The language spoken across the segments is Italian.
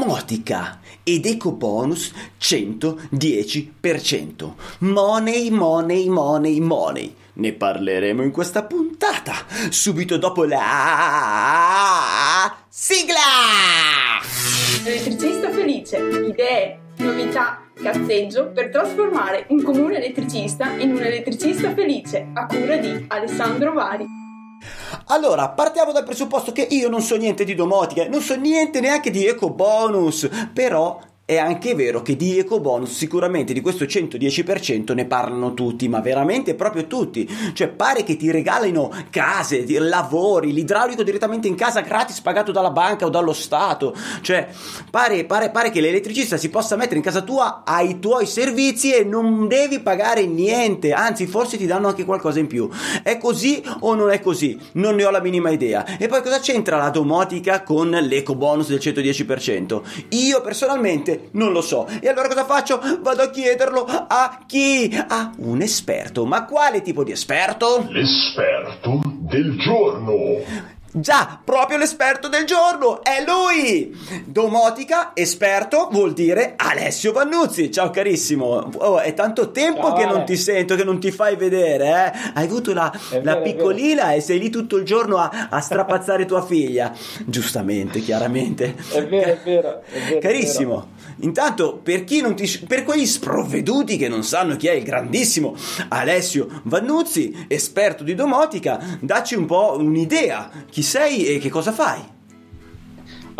domotica ed eco bonus 110%. Money, money, money, money. Ne parleremo in questa puntata, subito dopo la sigla! Elettricista felice, idee, novità, cazzeggio per trasformare un comune elettricista in un elettricista felice, a cura di Alessandro Vari. Allora, partiamo dal presupposto che io non so niente di domotica, non so niente neanche di eco bonus, però è anche vero che di eco bonus sicuramente di questo 110% ne parlano tutti, ma veramente proprio tutti. Cioè pare che ti regalino case, lavori, l'idraulico direttamente in casa gratis pagato dalla banca o dallo Stato. Cioè pare, pare, pare che l'elettricista si possa mettere in casa tua ai tuoi servizi e non devi pagare niente, anzi forse ti danno anche qualcosa in più. È così o non è così? Non ne ho la minima idea. E poi cosa c'entra la domotica con l'eco bonus del 110%? Io personalmente non lo so. E allora cosa faccio? Vado a chiederlo a chi? A un esperto. Ma quale tipo di esperto? L'esperto del giorno. Già, proprio l'esperto del giorno, è lui! Domotica, esperto, vuol dire Alessio Vannuzzi. Ciao carissimo, oh, è tanto tempo Ciao, che Ale. non ti sento, che non ti fai vedere, eh? Hai avuto la, È la vero, è piccolina e sei lì tutto il giorno a, a strapazzare tua figlia. Giustamente, chiaramente. È vero, è vero. È vero Carissimo, intanto per ti per quegli sprovveduti che non sanno chi è il grandissimo Alessio Vannuzzi, esperto di domotica, dacci un po' un'idea. Chi sei e che cosa fai?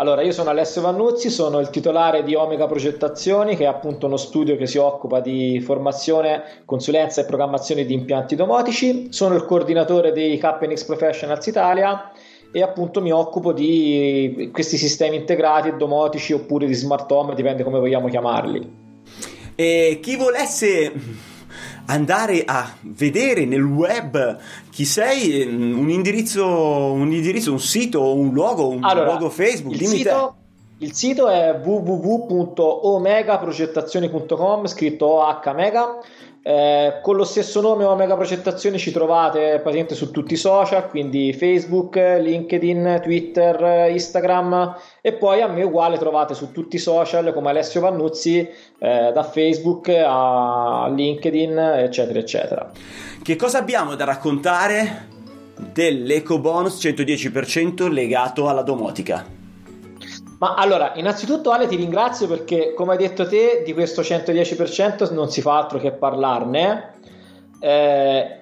Allora, io sono Alessio Vannuzzi, sono il titolare di Omega Progettazioni, che è appunto uno studio che si occupa di formazione, consulenza e programmazione di impianti domotici. Sono il coordinatore dei KNX Professionals Italia e appunto mi occupo di questi sistemi integrati domotici oppure di smart home, dipende come vogliamo chiamarli. E chi volesse andare a vedere nel web chi sei, un indirizzo, un indirizzo, un sito, un luogo, un Allora, luogo Facebook, il dimmi sito, il sito è www.omegaprogettazioni.com scritto OH Mega Eh, con lo stesso nome Omega Progettazioni ci trovate praticamente su tutti i social quindi Facebook, LinkedIn, Twitter, Instagram e poi a me uguale trovate su tutti i social come Alessio Vannuzzi eh, da Facebook a LinkedIn eccetera eccetera te. Che cosa abbiamo da raccontare dell'eco bonus 110% legato alla domotica? Ma allora, innanzitutto Ale ti ringrazio perché come hai detto te di questo 110% non si fa altro che parlarne. Eh,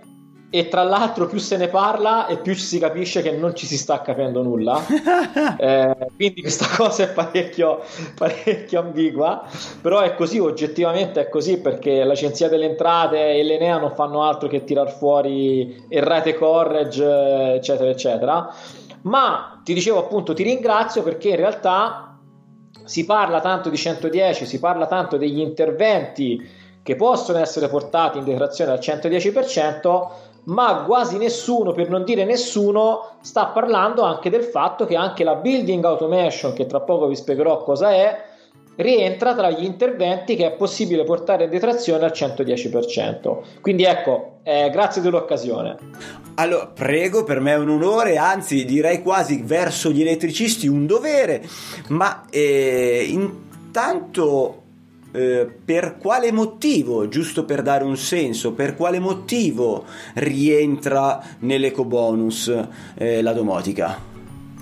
e tra l'altro più se ne parla e più si capisce che non ci si sta capendo nulla. Eh, quindi questa cosa è parecchio, parecchio ambigua. Però è così, oggettivamente è così perché l'agenzia delle entrate e l'Enea non fanno altro che tirar fuori errate correge eccetera eccetera. Ma ti dicevo appunto ti ringrazio perché in realtà si parla tanto di 110, si parla tanto degli interventi che possono essere portati in detrazione al 110%, ma quasi nessuno, per non dire nessuno, sta parlando anche del fatto che anche la building automation, che tra poco vi spiegherò cosa è, rientra tra gli interventi che è possibile portare in detrazione al 110%. Quindi ecco, eh, grazie dell'occasione. Allora, prego, per me è un onore, anzi direi quasi verso gli elettricisti un dovere, ma eh, intanto eh, per quale motivo, giusto per dare un senso, per quale motivo rientra nell'eco bonus eh, la domotica?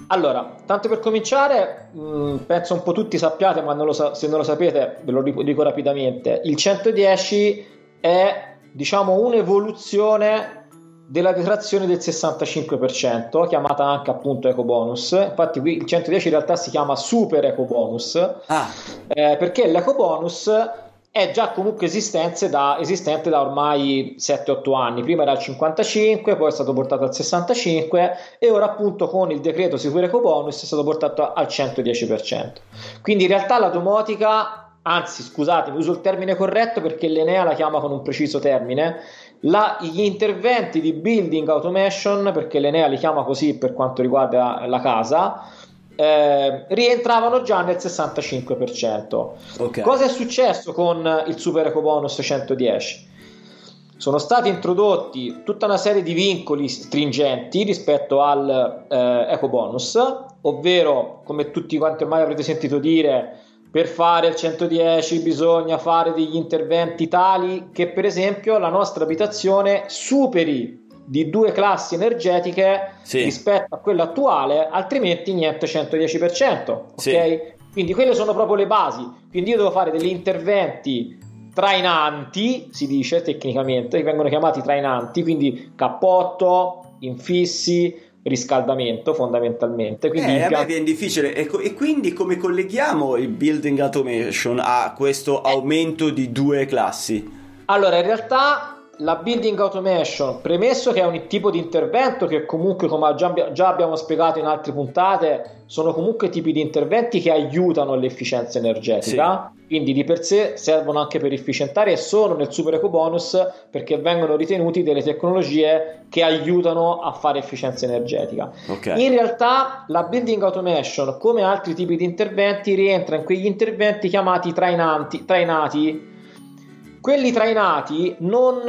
Allora, tanto per cominciare, mh, penso un po' tutti sappiate, ma non sa- se non lo sapete ve lo dico, rapidamente, il 110 è diciamo un'evoluzione della detrazione del 65%, chiamata anche appunto eco bonus. Infatti qui il 110 in realtà si chiama super eco bonus, Ah, eh, perché l'eco bonus è già comunque esistente da, esistente da ormai 7-8 anni. Prima era al 55, poi è stato portato al 65 e ora appunto con il decreto sicuro eco bonus è stato portato al 110%. Quindi in realtà la domotica, anzi scusatemi, uso il termine corretto perché l'Enea la chiama con un preciso termine, la- gli interventi di building automation, perché l'Enea li chiama così per quanto riguarda la casa, eh, rientravano già nel 65%. ok. Cosa è successo con il Super Eco Bonus 110? Sono stati introdotti tutta una serie di vincoli stringenti rispetto al eh, Eco Bonus, ovvero come tutti quanti ormai avrete sentito dire, per fare il 110 bisogna fare degli interventi tali che per esempio la nostra abitazione superi di due classi energetiche Sì. rispetto a quella attuale, altrimenti niente 110%. Ok? Sì. Quindi quelle sono proprio le basi. Quindi io devo fare degli interventi trainanti, si dice tecnicamente, che vengono chiamati trainanti, quindi cappotto, infissi, riscaldamento fondamentalmente. Quindi Eh, a me impianti- viene difficile. E, co- e quindi come colleghiamo il building automation a questo Eh. aumento di due classi? Allora, in realtà la building automation, premesso che è un tipo di intervento che comunque, come già, abbia- già abbiamo spiegato in altre puntate, sono comunque tipi di interventi che aiutano l'efficienza energetica, quindi di per sé servono anche per efficientare e sono nel super eco bonus perché vengono ritenuti delle tecnologie che aiutano a fare efficienza energetica. Ok. In realtà la building automation, come altri tipi di interventi, rientra in quegli interventi chiamati trainanti, trainati. Quelli trainati non,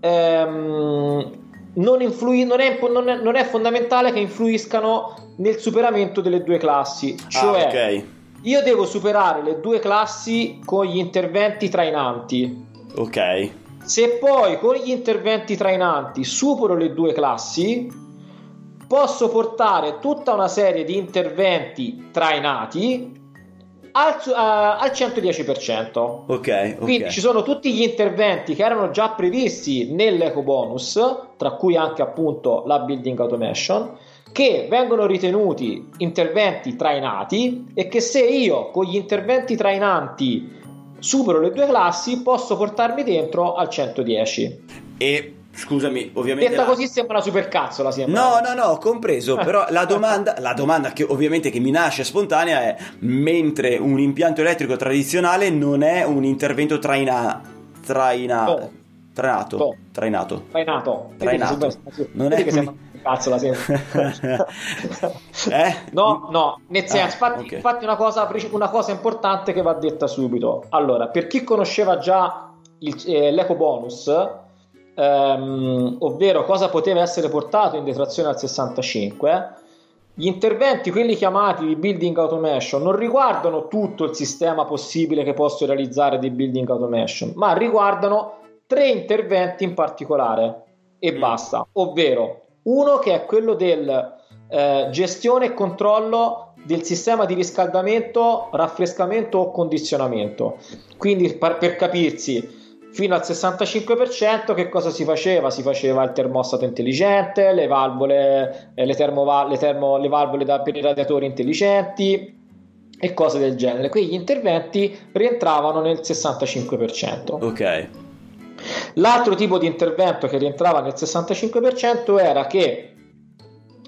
ehm, non, influi- non è, non è- non è fondamentale che influiscano nel superamento delle due classi. Cioè, ah, ok. io devo superare le due classi con gli interventi trainanti. Ok. Se poi con gli interventi trainanti supero le due classi, posso portare tutta una serie di interventi trainati al, a- al 110%. Ok. ok. Quindi ci sono tutti gli interventi che erano già previsti nell'eco bonus, tra cui anche appunto la building automation, che vengono ritenuti interventi trainati e che se io con gli interventi trainanti supero le due classi posso portarmi dentro al 110. E scusami, ovviamente. Detta la- così sembra una supercazzola, sembra. No, no, no, ho compreso, però la domanda, la domanda che ovviamente che mi nasce spontanea è mentre un impianto elettrico tradizionale non è un intervento traina, traina, No. trainato, No. trainato. Trainato. Trainato. Non è che sembra un- una supercazzola, sembra. Eh? No, no, nel senso, Ah, infatti, ok. infatti una, cosa, una cosa importante che va detta subito. Allora, per chi conosceva già il- eh, l'eco bonus, ehm, ovvero cosa poteva essere portato in detrazione al 65, gli interventi, quelli chiamati di building automation, non riguardano tutto il sistema possibile che posso realizzare di building automation, ma riguardano tre interventi in particolare e Mm. basta, ovvero uno che è quello del eh, gestione e controllo del sistema di riscaldamento, raffrescamento o condizionamento. Quindi per, per capirsi, fino al 65% che cosa si faceva? Si faceva il termostato intelligente, le valvole, eh, le, termova- le termo- le valvole da- per i radiatori intelligenti e cose del genere. Quegli interventi rientravano nel 65%. Ok. L'altro tipo di intervento che rientrava nel 65% era che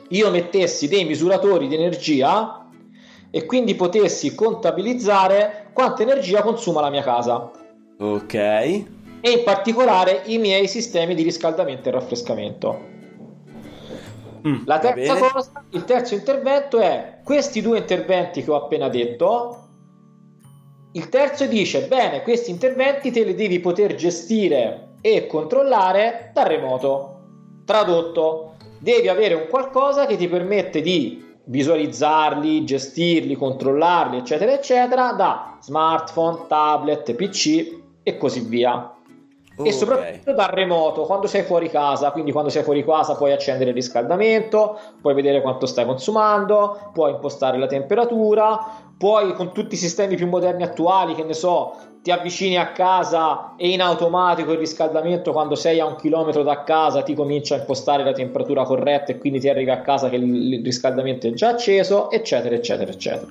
io mettessi dei misuratori di energia e quindi potessi contabilizzare quanta energia consuma la mia casa Ok. e in particolare i miei sistemi di riscaldamento e raffrescamento. Mm, La terza cosa, il terzo intervento è questi due interventi che ho appena detto. Il terzo dice: Bene, questi interventi te li devi poter gestire e controllare da remoto. Tradotto, devi avere un qualcosa che ti permette di visualizzarli, gestirli, controllarli, eccetera, eccetera, da smartphone, tablet, PC e così via e Ok. soprattutto dal remoto quando sei fuori casa quindi quando sei fuori casa puoi accendere il riscaldamento puoi vedere quanto stai consumando puoi impostare la temperatura puoi con tutti i sistemi più moderni attuali che ne so ti avvicini a casa e in automatico il riscaldamento quando sei a un chilometro da casa ti comincia a impostare la temperatura corretta e quindi ti arrivi a casa che il il riscaldamento è già acceso eccetera eccetera eccetera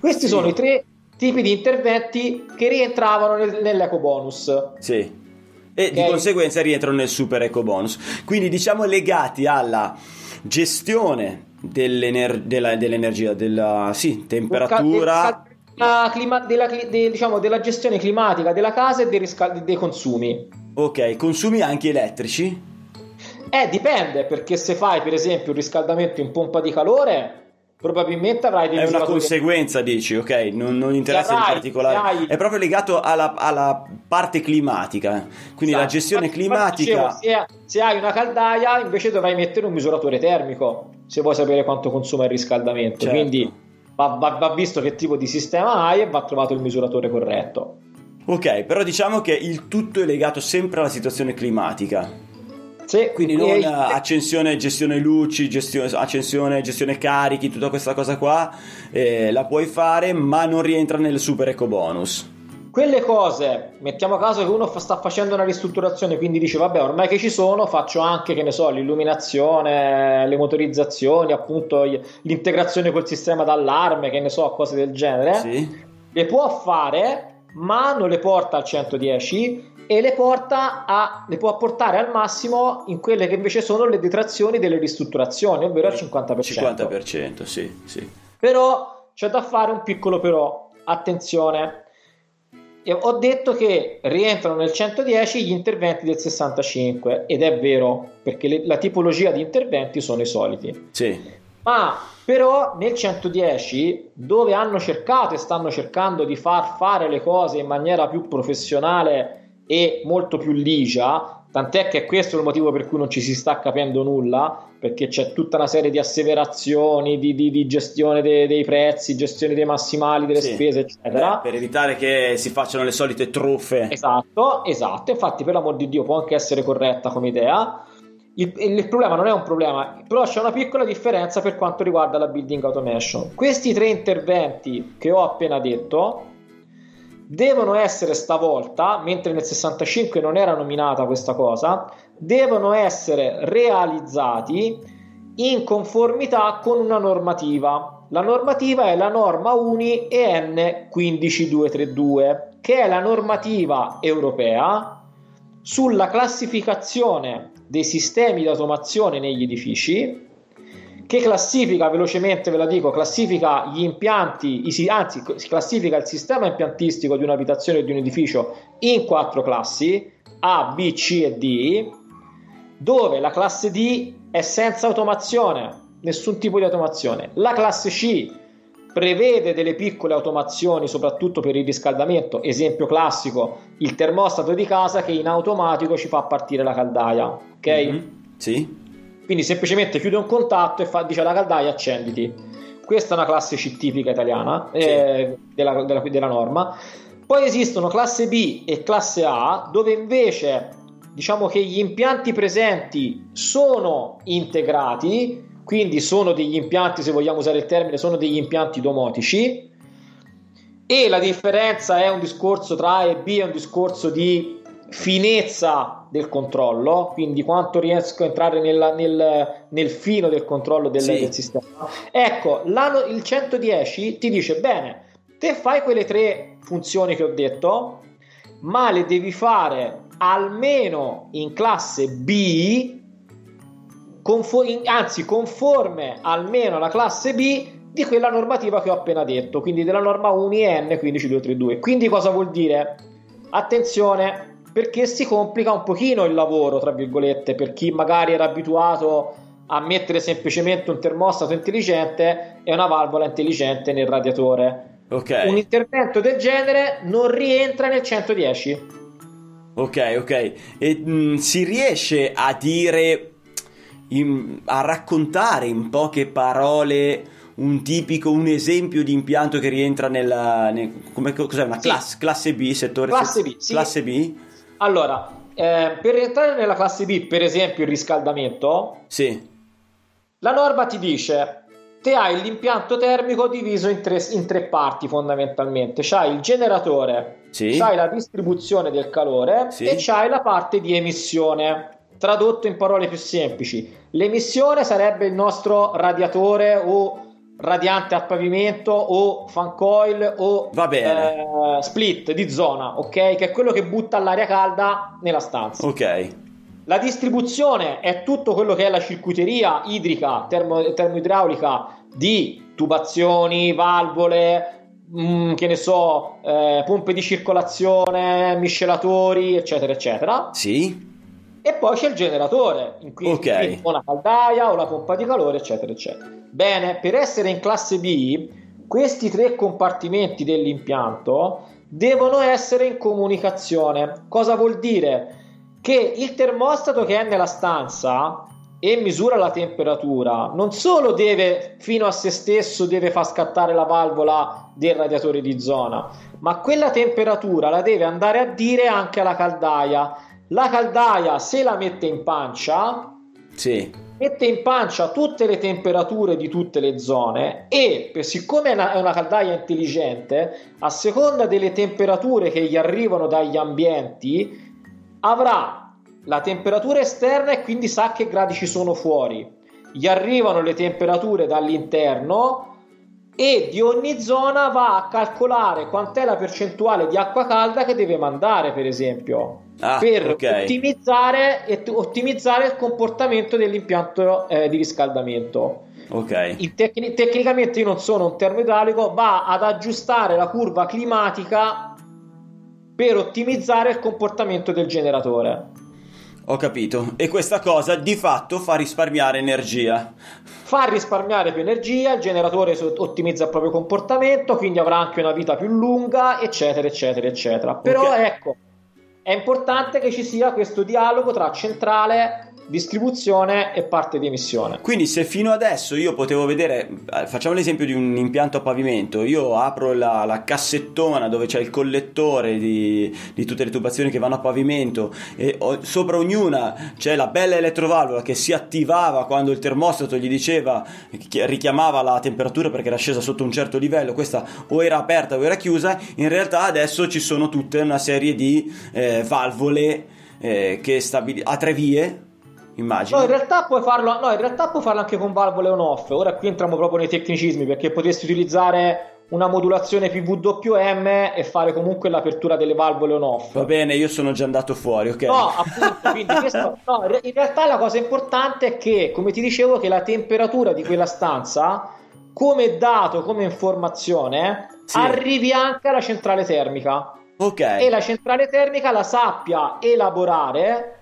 questi Sì. sono i tre tipi di interventi che rientravano nel- nell'eco bonus Sì. E di Ok. conseguenza rientrano nel super eco bonus. Quindi diciamo legati alla gestione dell'ener- della- dell'energia, della sì, temperatura. della, clima- della de- diciamo, della gestione climatica della casa e dei, riscal- dei consumi. Ok, consumi anche elettrici? Eh, dipende, perché se fai per esempio un riscaldamento in pompa di calore, probabilmente avrai dei È una conseguenza, dici, ok? Non, non interessa in avrai- particolare. avrai- È proprio legato alla, alla parte climatica. Quindi la Esatto. gestione Infatti- infatti climatica. dicevo, se, se hai una caldaia, invece dovrai mettere un misuratore termico. se vuoi sapere quanto consuma il riscaldamento. Certo. Quindi va, va- va visto che tipo di sistema hai e va trovato il misuratore corretto. Ok, però diciamo che il tutto è legato sempre alla situazione climatica. Sì, Quindi non eh, accensione, gestione luci, gestione, accensione, gestione carichi, tutta questa cosa qua eh, la puoi fare, ma non rientra nel super eco bonus. Quelle cose, mettiamo caso che uno fa- sta facendo una ristrutturazione, quindi dice vabbè ormai che ci sono faccio anche, che ne so, l'illuminazione, le motorizzazioni, appunto l'integrazione col sistema d'allarme, che ne so, cose del genere. Sì? Le può fare, ma non le porta al 110 e le, porta a, le può portare al massimo in quelle che invece sono le detrazioni delle ristrutturazioni, ovvero al 50%. 50%, sì, sì. Però c'è da fare un piccolo però, attenzione. E ho detto che rientrano nel 110 gli interventi del 65 ed è vero, perché le- la tipologia di interventi sono i soliti. Sì, Ma però nel 110, dove hanno cercato e stanno cercando di far fare le cose in maniera più professionale e molto più ligia, tant'è che questo è il motivo per cui non ci si sta capendo nulla, perché c'è tutta una serie di asseverazioni, di, di- di gestione dei, dei prezzi, gestione dei massimali delle Sì. spese, eccetera. Per evitare che si facciano le solite truffe. Esatto, esatto. Infatti, per l'amor di Dio, può anche essere corretta come idea. Il, il problema non è un problema, però c'è una piccola differenza per quanto riguarda la building automation. Questi tre interventi che ho appena detto devono essere stavolta, mentre nel 65 non era nominata questa cosa, devono essere realizzati in conformità con una normativa. La normativa è la norma UNI EN 15232, che è la normativa europea sulla classificazione dei sistemi di automazione negli edifici che classifica velocemente, ve la dico, classifica gli impianti, anzi classifica il sistema impiantistico di un'abitazione o di un edificio in quattro classi A, B, C e D, dove la classe D è senza automazione, nessun tipo di automazione. La classe C prevede delle piccole automazioni, soprattutto per il riscaldamento. Esempio classico, il termostato di casa che in automatico ci fa partire la caldaia. Ok? Mhm, Sì, Quindi semplicemente chiude un contatto e fa, dice alla caldaia accenditi. Questa è una classe C tipica italiana eh, della, della- della norma. Poi esistono classe B e classe A, dove invece diciamo che gli impianti presenti sono integrati, quindi sono degli impianti, se vogliamo usare il termine, sono degli impianti domotici. E la differenza è un discorso tra A e B, è un discorso di finezza del controllo, quindi quanto riesco a entrare nella- nel, nel fino del controllo del, Sì. del sistema. Ecco, il 110 ti dice bene, te fai quelle tre funzioni che ho detto, ma le devi fare almeno in classe B, confo- in- anzi conforme almeno alla classe B di quella normativa che ho appena detto, quindi della norma UNI N 15232. Quindi cosa vuol dire? Attenzione, perché si complica un pochino il lavoro, tra virgolette, per chi magari era abituato a mettere semplicemente un termostato intelligente e una valvola intelligente nel radiatore. ok. Un intervento del genere non rientra nel 110. Ok, ok. E mh, si riesce a dire, in- a raccontare in poche parole un tipico, un esempio di impianto che rientra nella. nel- come, cos'è una Sì. classe, classe B, settore Classe B, sì. Classe B? Allora, eh, per rientrare nella classe B, per esempio il riscaldamento, Sì. la norma ti dice te hai l'impianto termico diviso in tre, in tre parti fondamentalmente. C'hai il generatore, Sì. c'hai la distribuzione del calore Sì. e c'hai la parte di emissione. Tradotto in parole più semplici, l'emissione sarebbe il nostro radiatore o radiante a pavimento o fan coil o Va bene. eh, split di zona, ok? Che è quello che butta l'aria calda nella stanza. Ok. La distribuzione è tutto quello che è la circuiteria idrica, termo- termoidraulica di tubazioni, valvole, mm, che ne so, eh, pompe di circolazione, miscelatori, eccetera, eccetera. Sì. E poi c'è il generatore, in cui Ok. quindi o la caldaia o la pompa di calore, eccetera, eccetera. Bene, per essere in classe B, questi tre compartimenti dell'impianto devono essere in comunicazione. Cosa vuol dire? Che il termostato che è nella stanza e misura la temperatura, non solo deve fino a se stesso deve far scattare la valvola del radiatore di zona, ma quella temperatura la deve andare a dire anche alla caldaia. La caldaia se la mette in pancia, sì. mette in pancia tutte le temperature di tutte le zone e per, siccome è una, è una caldaia intelligente, a seconda delle temperature che gli arrivano dagli ambienti, avrà la temperatura esterna e quindi sa che gradi ci sono fuori. Gli arrivano le temperature dall'interno e di ogni zona va a calcolare quant'è la percentuale di acqua calda che deve mandare, per esempio, Ah, per ok. ottimizzare, e- ottimizzare il comportamento dell'impianto eh, di riscaldamento. Ok. Il tecni- tecnicamente io non sono un termoidraulico, va ad aggiustare la curva climatica per ottimizzare il comportamento del generatore. Ho capito. E questa cosa di fatto fa risparmiare energia. Fa risparmiare più energia, il generatore ottimizza il proprio comportamento, quindi avrà anche una vita più lunga, eccetera, eccetera, eccetera. Però Ok. ecco, è importante che ci sia questo dialogo tra centrale, distribuzione e parte di emissione. Quindi se fino adesso io potevo vedere, facciamo l'esempio di un impianto a pavimento, io apro la, la cassettona dove c'è il collettore di, di tutte le tubazioni che vanno a pavimento e ho- sopra ognuna c'è la bella elettrovalvola che si attivava quando il termostato gli diceva, richiamava la temperatura perché era scesa sotto un certo livello, questa o era aperta o era chiusa, in realtà adesso ci sono tutte una serie di eh, valvole eh, che stabili- a tre vie. Immagino. No in, realtà puoi farlo, no, in realtà puoi farlo anche con valvole on-off. Ora qui entriamo proprio nei tecnicismi perché potresti utilizzare una modulazione PWM e fare comunque l'apertura delle valvole on-off. Va bene, io sono già andato fuori, ok? No, appunto, quindi questo, no, in re- in realtà la cosa importante è che, come ti dicevo, che la temperatura di quella stanza, come dato, come informazione, Sì. arrivi anche alla centrale termica Ok. e la centrale termica la sappia elaborare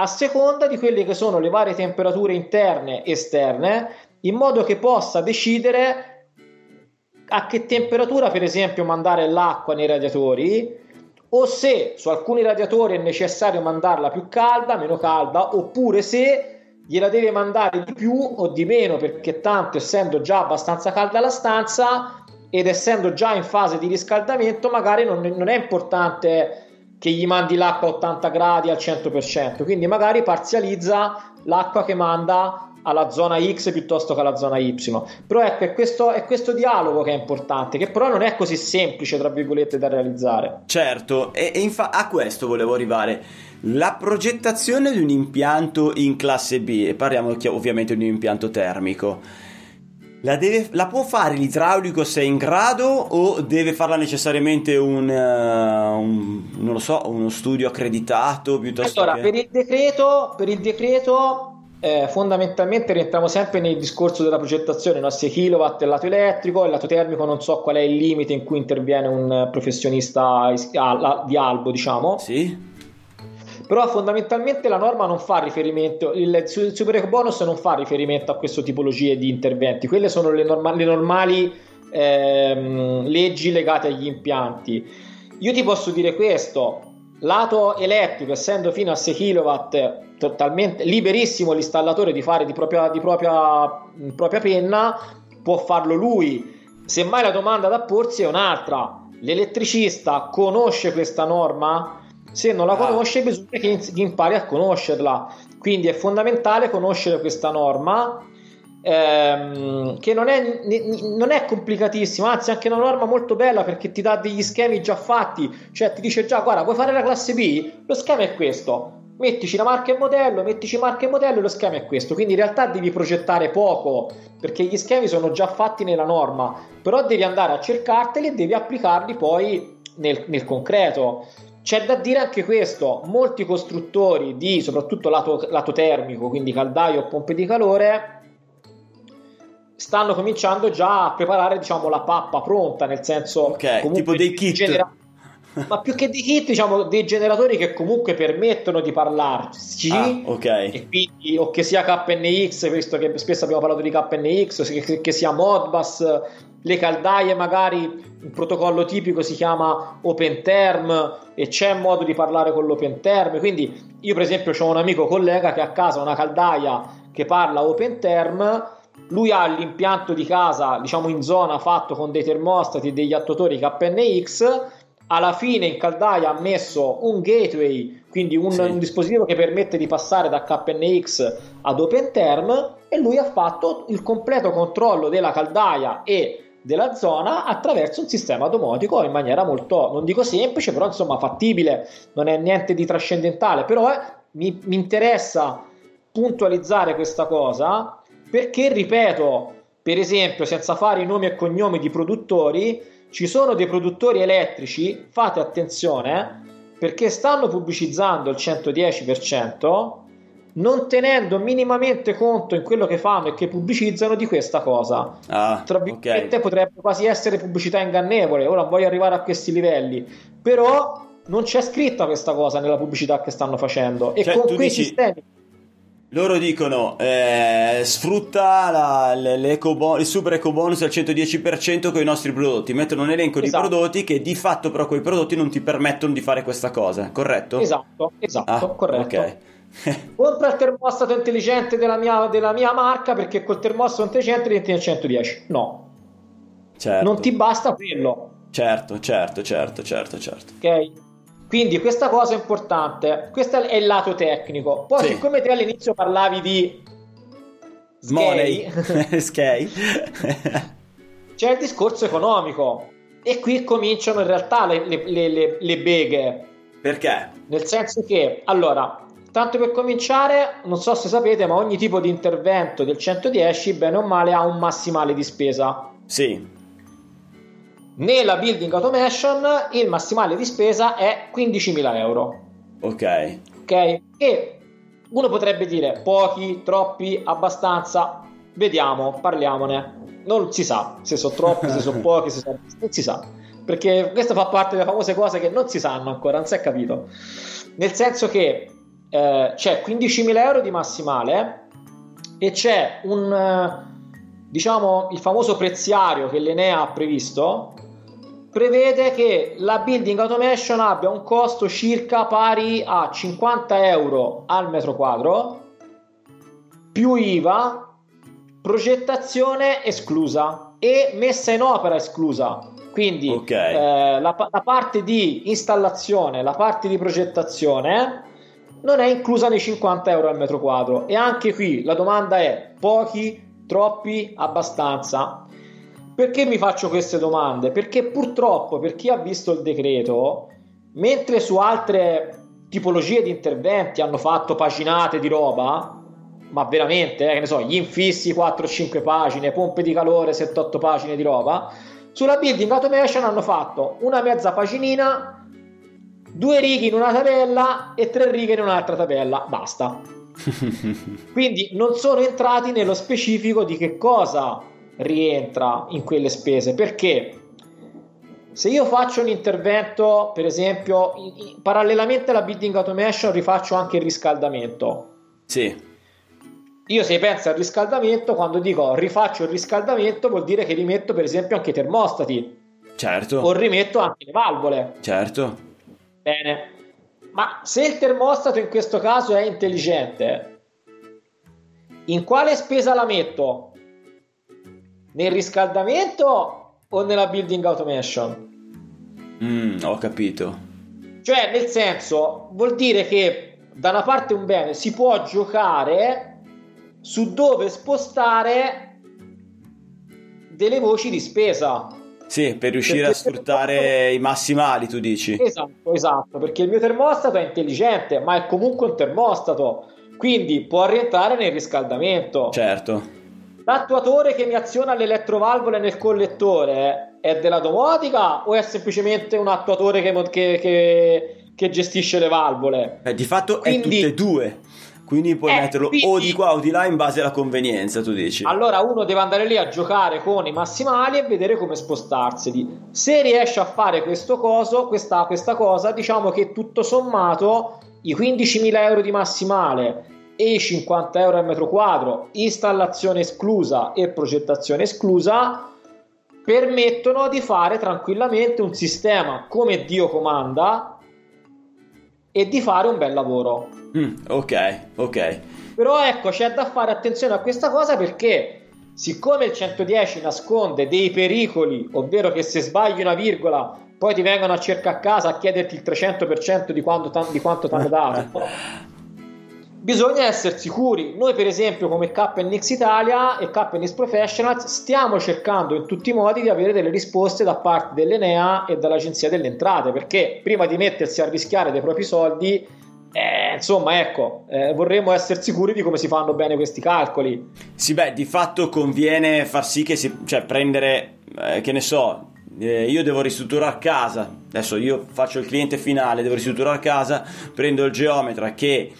a seconda di quelle che sono le varie temperature interne e esterne, in modo che possa decidere a che temperatura, per esempio, mandare l'acqua nei radiatori o se su alcuni radiatori è necessario mandarla più calda, meno calda, oppure se gliela deve mandare di più o di meno, perché tanto essendo già abbastanza calda la stanza ed essendo già in fase di riscaldamento, magari non, non è importante che gli mandi l'acqua a 80 gradi al 100%, quindi magari parzializza l'acqua che manda alla zona X piuttosto che alla zona Y. Però ecco, è questo, è questo dialogo che è importante, che però non è così semplice, tra virgolette, da realizzare. Certo, e, e infa- a questo volevo arrivare. La progettazione di un impianto in classe B, e parliamo ovviamente di un impianto termico, la, deve- la può fare l'idraulico se è in grado o deve farla necessariamente un, eh, un- non lo so, uno studio accreditato piuttosto Allora, che... per il decreto, per il decreto eh, fondamentalmente rientriamo sempre nel discorso della progettazione, no? 6 kW il lato elettrico, il lato termico non so qual è il limite in cui interviene un professionista is- di albo, diciamo. Sì? Però fondamentalmente la norma non fa riferimento, il su- il super bonus non fa riferimento a queste tipologie di interventi, quelle sono le, norma- le normali ehm, leggi legate agli impianti. Io ti posso dire questo, lato elettrico, essendo fino a 6 kW, totalmente liberissimo l'installatore di fare di propria, di propria, propria penna, può farlo lui. Semmai la domanda da porsi è un'altra. L'elettricista conosce questa norma? Se non la Ah. conosce, bisogna che che impari a conoscerla. Quindi è fondamentale conoscere questa norma, ehm, che non è, non è complicatissima, anzi, è anche una norma molto bella perché ti dà degli schemi già fatti. Cioè, ti dice già, guarda, vuoi fare la classe B? Lo schema è questo. Mettici la marca e modello, mettici marca e modello e lo schema è questo. Quindi in realtà devi progettare poco perché gli schemi sono già fatti nella norma, però devi andare a cercarteli e devi applicarli poi nel, nel concreto. C'è da dire anche questo, molti costruttori di soprattutto lato, lato termico, quindi caldaio o pompe di calore, stanno cominciando già a preparare diciamo la pappa pronta, nel senso Ok, tipo dei kit. Ma più che di kit, diciamo dei generatori che comunque permettono di parlarci. Ah, ok. E quindi, o che sia KNX, visto che spesso abbiamo parlato di KNX, che, che sia Modbus, le caldaie magari un protocollo tipico si chiama OpenTerm e c'è modo di parlare con l'OpenTerm quindi io per esempio ho un amico collega che ha a casa una caldaia che parla OpenTerm lui ha l'impianto di casa diciamo in zona fatto con dei termostati e degli attuatori KNX alla fine in caldaia ha messo un gateway quindi un, sì. un dispositivo che permette di passare da KNX ad OpenTerm e lui ha fatto il completo controllo della caldaia e della zona attraverso un sistema domotico in maniera molto, non dico semplice, però insomma fattibile, non è niente di trascendentale, però eh, mi, mi interessa puntualizzare questa cosa perché, ripeto, per esempio, senza fare i nomi e cognomi di produttori, ci sono dei produttori elettrici, fate attenzione, perché stanno pubblicizzando il 110%, non tenendo minimamente conto in quello che fanno e che pubblicizzano di questa cosa. Ah, Tra virgolette okay. potrebbe quasi essere pubblicità ingannevole, ora voglio arrivare a questi livelli, però non c'è scritta questa cosa nella pubblicità che stanno facendo e cioè, con quei dici... sistemi loro dicono eh, sfrutta la, il super eco bonus al 110% con i nostri prodotti, mettono un elenco esatto. di prodotti che di fatto però quei prodotti non ti permettono di fare questa cosa, corretto? Esatto, esatto, ah, corretto. Ok. Compra il termostato intelligente della mia, della mia marca perché col termostato intelligente diventi nel 110. No. Certo. Non ti basta quello. Certo, certo, certo, certo, certo. Ok? Quindi questa cosa è importante. Questo è il lato tecnico. Poi, sì. siccome te all'inizio parlavi di Money, Sky, c'è il discorso economico. E qui cominciano in realtà le, le, le, le beghe. Perché? Nel senso che, allora, Tanto per cominciare, non so se sapete, ma ogni tipo di intervento del 110, bene o male, ha un massimale di spesa. Sì. Nella building automation il massimale di spesa è 15.000 euro. Ok. Ok? E uno potrebbe dire pochi, troppi, abbastanza. Vediamo, parliamone. Non si sa se sono troppi, se sono pochi, se sono... non si sa. Perché questo fa parte delle famose cose che non si sanno ancora, non si è capito. Nel senso che eh, c'è 15.000 euro di massimale e c'è un eh, diciamo il famoso preziario che l'Enea ha previsto prevede che la building automation abbia un costo circa pari a 50 euro al metro quadro più IVA progettazione esclusa e messa in opera esclusa quindi okay. eh, la, la, parte di installazione la parte di progettazione non è inclusa nei 50 euro al metro quadro. E anche qui la domanda è pochi, troppi, abbastanza. Perché mi faccio queste domande? Perché purtroppo per chi ha visto il decreto, mentre su altre tipologie di interventi hanno fatto paginate di roba, ma veramente, eh, che ne so, gli infissi 4-5 pagine, pompe di calore 7-8 pagine di roba, sulla building automation hanno fatto una mezza paginina due righe in una tabella e tre righe in un'altra tabella, basta. Quindi non sono entrati nello specifico di che cosa rientra in quelle spese, perché se io faccio un intervento, per esempio, in, in, parallelamente alla building automation rifaccio anche il riscaldamento. Sì. Io se penso al riscaldamento, quando dico rifaccio il riscaldamento, vuol dire che rimetto per esempio anche i termostati. Certo. O rimetto anche le valvole. Certo. Bene. Ma se il termostato in questo caso è intelligente, in quale spesa la metto? Nel riscaldamento o nella building automation? Mm, ho capito. Cioè, nel senso, vuol dire che da una parte un bene si può giocare su dove spostare delle voci di spesa. Sì, per riuscire perché a sfruttare i massimali, tu dici. Esatto, esatto, perché il mio termostato è intelligente, ma è comunque un termostato, quindi può rientrare nel riscaldamento. Certo. L'attuatore che mi aziona l'elettrovalvole nel collettore è della domotica o è semplicemente un attuatore che, che, che, che gestisce le valvole? Eh, di fatto quindi, è tutte e due. Quindi puoi Eh, metterlo quindi- o di qua o di là in base alla convenienza, tu dici. Allora uno deve andare lì a giocare con i massimali e vedere come spostarseli. Se riesce a fare questo coso, questa, questa cosa, diciamo che tutto sommato i 15.000 euro di massimale e i 50 euro al metro quadro, installazione esclusa e progettazione esclusa, permettono di fare tranquillamente un sistema come Dio comanda e di fare un bel lavoro. Mm, ok, ok. Però ecco, c'è da fare attenzione a questa cosa perché siccome il 110 nasconde dei pericoli, ovvero che se sbagli una virgola poi ti vengono a cercare a casa a chiederti il 300% di, quanto t'han- di quanto ti hanno dato, bisogna essere sicuri. Noi per esempio come KNX Italia e KNX Professionals stiamo cercando in tutti i modi di avere delle risposte da parte dell'Enea e dall'Agenzia delle Entrate perché prima di mettersi a rischiare dei propri soldi eh, insomma, ecco, eh, vorremmo essere sicuri di come si fanno bene questi calcoli. Sì, beh, di fatto conviene far sì che si, cioè prendere, eh, che ne so, eh, io devo ristrutturare casa, adesso io faccio il cliente finale, devo ristrutturare casa, prendo il geometra che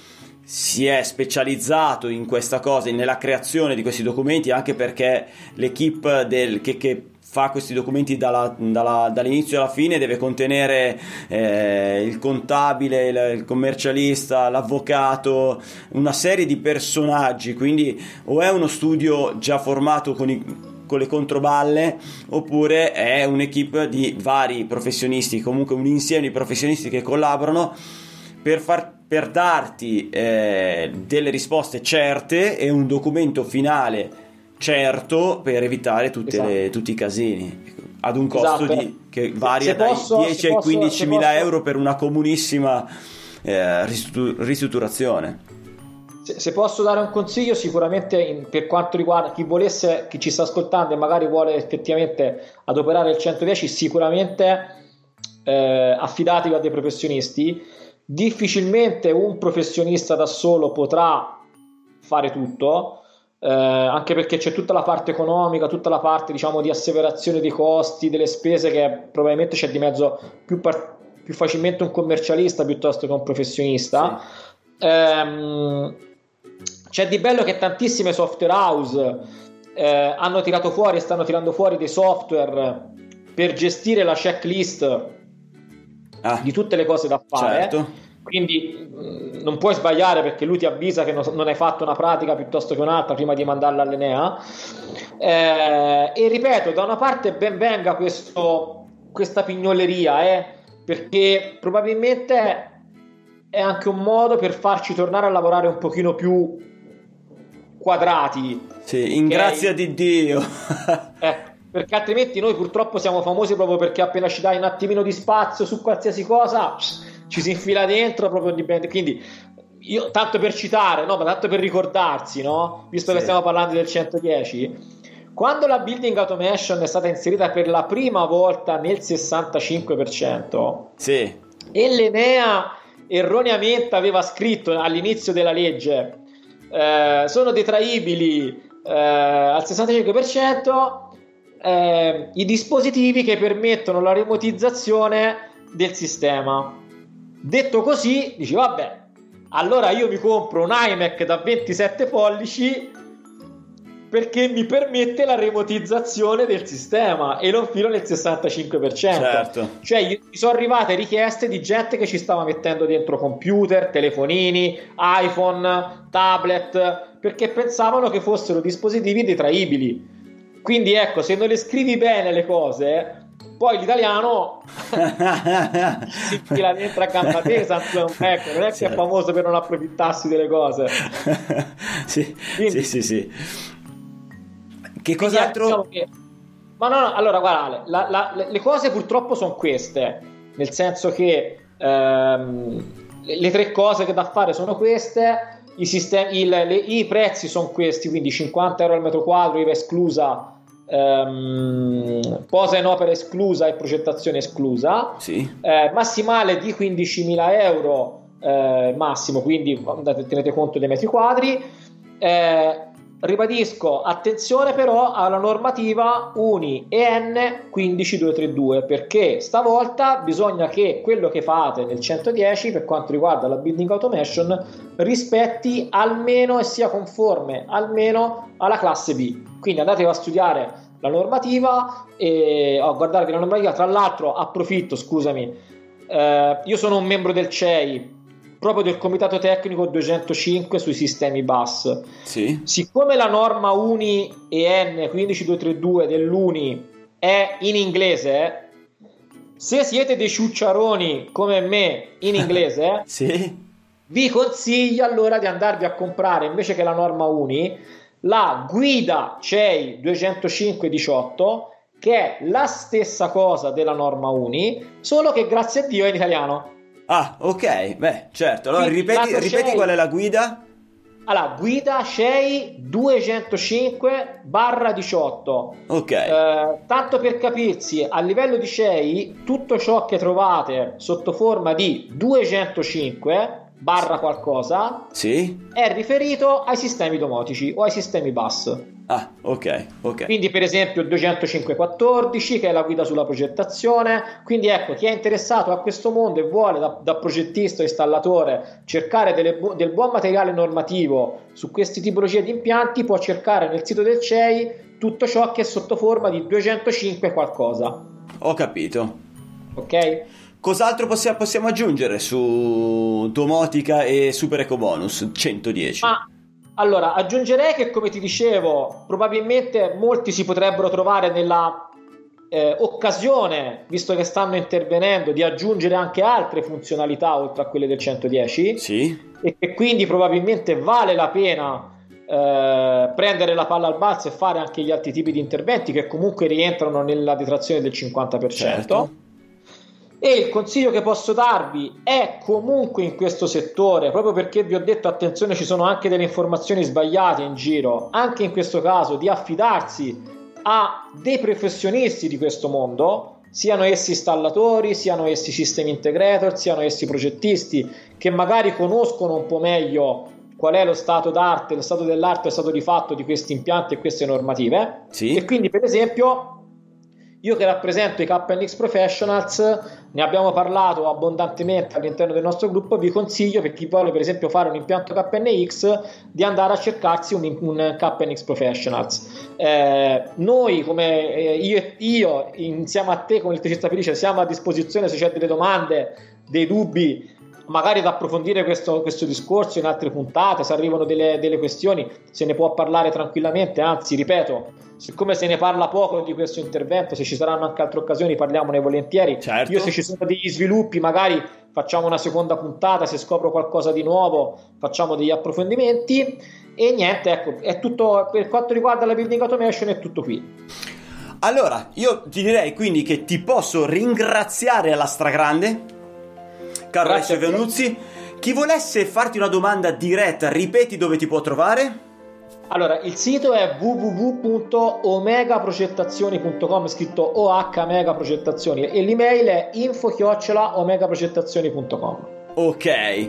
si è specializzato in questa cosa, nella creazione di questi documenti, anche perché l'equipe del, che, che fa questi documenti dalla- dalla- dall'inizio alla fine deve contenere eh, il contabile, il, il commercialista, l'avvocato, una serie di personaggi, quindi o è uno studio già formato con i con le controballe oppure è un'equipe di vari professionisti, comunque un insieme di professionisti che collaborano per, far, per darti eh, delle risposte certe e un documento finale certo per evitare tutte Esatto. le- tutti i casini ad un costo Esatto. di, che varia Se dai posso- 10 se ai posso- 15 se mila euro per una comunissima eh, ristruttu- ristrutturazione Se, se posso dare un consiglio, sicuramente in- per quanto riguarda chi volesse, chi ci sta ascoltando e magari vuole effettivamente adoperare il 110, sicuramente eh, affidatevi a dei professionisti. Difficilmente un professionista da solo potrà fare tutto. eh, anche perché c'è tutta la parte economica, tutta la parte diciamo di asseverazione dei costi, delle spese che probabilmente c'è di mezzo più, par- più facilmente un commercialista piuttosto che un professionista. Ehm, c'è di bello che tantissime software house eh, hanno tirato fuori e stanno tirando fuori dei software per gestire la checklist Ah, di tutte le cose da fare. certo Quindi mh, non puoi sbagliare perché lui ti avvisa che non, non hai fatto una pratica piuttosto che un'altra prima di mandarla all'Enea. Eh, e ripeto, da una parte ben venga questo, questa pignoleria, eh, perché probabilmente è anche un modo per farci tornare a lavorare un pochino più quadrati. sì, in grazia di Dio Eh, perché altrimenti noi purtroppo siamo famosi proprio perché appena ci dai un attimino di spazio su qualsiasi cosa ci si infila dentro proprio dipende. Quindi io tanto per citare, no, ma tanto per ricordarsi, no? Visto che Sì. stiamo parlando del 110, quando la building automation è stata inserita per la prima volta nel 65%, sì e l'Enea erroneamente aveva scritto all'inizio della legge eh, sono detraibili eh, al 65% eh, i dispositivi che permettono la remotizzazione del sistema. Detto così, dici vabbè, allora io mi compro un iMac da 27 pollici perché mi permette la remotizzazione del sistema e lo filo nel 65%. certo Cioè, gli sono arrivate richieste di gente che ci stava mettendo dentro computer, telefonini, iPhone, tablet, perché pensavano che fossero dispositivi detraibili. Quindi ecco, se non le scrivi bene le cose, poi l'italiano si infila dentro a gamba tesa, ecco, non è che è Certo. famoso per non approfittarsi delle cose. sì, Quindi- sì, sì, sì. Che cos'altro? diciamo che- Ma no, no, allora guarda, la- la- le- cose purtroppo sono queste, nel senso che ehm, le, le tre cose che da fare sono queste, i, sistemi, il- le- i prezzi sono questi, quindi 50 euro al metro quadro, IVA esclusa, ehm, posa in opera esclusa e progettazione esclusa, Sì. eh, massimale di 15.000 euro eh, massimo, quindi tenete conto dei metri quadri. Eh, ribadisco, attenzione però alla normativa UNI EN 15232 perché stavolta bisogna che quello che fate nel 110 per quanto riguarda la building automation rispetti almeno e sia conforme almeno alla classe B. Quindi andate a studiare la normativa e a guardarvi la normativa. Tra l'altro, approfitto, scusami, eh, io sono un membro del CEI proprio del comitato tecnico 205 sui sistemi bus. Sì. Siccome la norma UNI EN 15232 dell'UNI è in inglese, se siete dei ciucciaroni come me in inglese, sì. vi consiglio allora di andarvi a comprare invece che la norma UNI la guida CEI 20518 che è la stessa cosa della norma UNI, solo che grazie a Dio è in italiano. Ah, ok, beh, certo. Allora ripeti, ripeti qual è la guida? Allora, guida CEI 205 barra 18. Ok. Eh, tanto per capirsi, a livello di CEI, tutto ciò che trovate sotto forma di 205 barra qualcosa sì. è riferito ai sistemi domotici o ai sistemi bus. Ah, ok, ok. Quindi per esempio 20514 che è la guida sulla progettazione, quindi ecco chi è interessato a questo mondo e vuole da, da progettista o installatore cercare delle, del buon materiale normativo su queste tipologie di impianti può cercare nel sito del CEI tutto ciò che è sotto forma di 205 qualcosa. Ho capito. Ok? Cos'altro possiamo, possiamo aggiungere su domotica e super eco bonus 110? Ma allora aggiungerei che, come ti dicevo, probabilmente molti si potrebbero trovare nella eh, occasione, visto che stanno intervenendo, di aggiungere anche altre funzionalità oltre a quelle del 110. Sì. E che quindi probabilmente vale la pena. Eh, prendere la palla al balzo e fare anche gli altri tipi di interventi che comunque rientrano nella detrazione del 50%. Certo. E il consiglio che posso darvi è comunque in questo settore, proprio perché vi ho detto attenzione, ci sono anche delle informazioni sbagliate in giro, anche in questo caso di affidarsi a dei professionisti di questo mondo, siano essi installatori, siano essi sistemi integrator, siano essi progettisti, che magari conoscono un po' meglio qual è lo stato d'arte, lo stato dell'arte, lo stato di fatto di questi impianti e queste normative. Sì. E quindi, per esempio, io che rappresento i KNX Professionals, ne abbiamo parlato abbondantemente all'interno del nostro gruppo, vi consiglio per chi vuole per esempio fare un impianto KNX di andare a cercarsi un, un KNX Professionals. Eh, noi come eh, io, io insieme a te come il Tecista Felice siamo a disposizione se c'è delle domande, dei dubbi magari ad approfondire questo, questo, discorso in altre puntate, se arrivano delle, delle, questioni se ne può parlare tranquillamente, anzi ripeto, siccome se ne parla poco di questo intervento, se ci saranno anche altre occasioni parliamone volentieri, certo. io se ci sono degli sviluppi magari facciamo una seconda puntata, se scopro qualcosa di nuovo facciamo degli approfondimenti e niente, ecco, è tutto per quanto riguarda la building automation è tutto qui. Allora, io ti direi quindi che ti posso ringraziare alla stragrande caro Alessio Venuzzi. Chi volesse farti una domanda diretta, ripeti dove ti può trovare? Allora, il sito è www.omegaprogettazioni.com, scritto OH Megaprogettazioni, e l'email è info-omegaprogettazioni.com. Ok.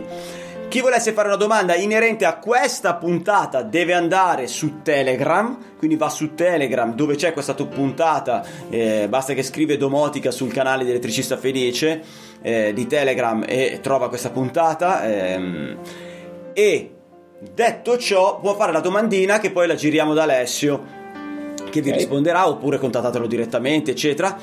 Chi volesse fare una domanda inerente a questa puntata deve andare su Telegram, quindi va su Telegram dove c'è questa puntata, eh, basta che scrive domotica sul canale di Elettricista Felice eh, di Telegram e trova questa puntata. Ehm, e detto ciò, può fare la domandina che poi la giriamo da Alessio, che vi okay. risponderà oppure contattatelo direttamente, eccetera.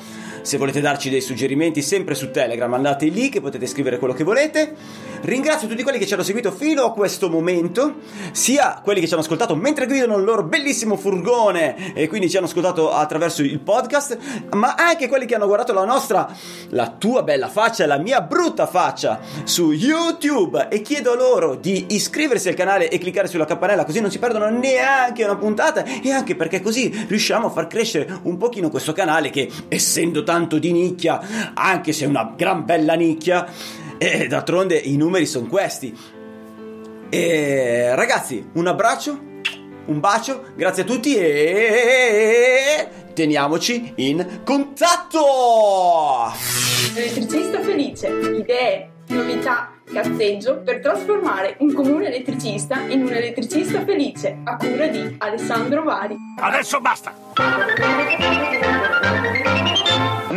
Se volete darci dei suggerimenti, sempre su Telegram, andate lì che potete scrivere quello che volete. Ringrazio tutti quelli che ci hanno seguito fino a questo momento, sia quelli che ci hanno ascoltato mentre guidano il loro bellissimo furgone e quindi ci hanno ascoltato attraverso il podcast, ma anche quelli che hanno guardato la nostra, la tua bella faccia e la mia brutta faccia su YouTube. E chiedo loro di iscriversi al canale e cliccare sulla campanella così non si perdono neanche una puntata e anche perché così riusciamo a far crescere un pochino questo canale che essendo tanto di nicchia, anche se è una gran bella nicchia, e d'altronde i numeri sono questi. E ragazzi, un abbraccio, un bacio, grazie a tutti e teniamoci in contatto! Elettricista felice, idee, novità cazzeggio per trasformare un comune elettricista in un elettricista felice a cura di Alessandro Vari. Adesso basta!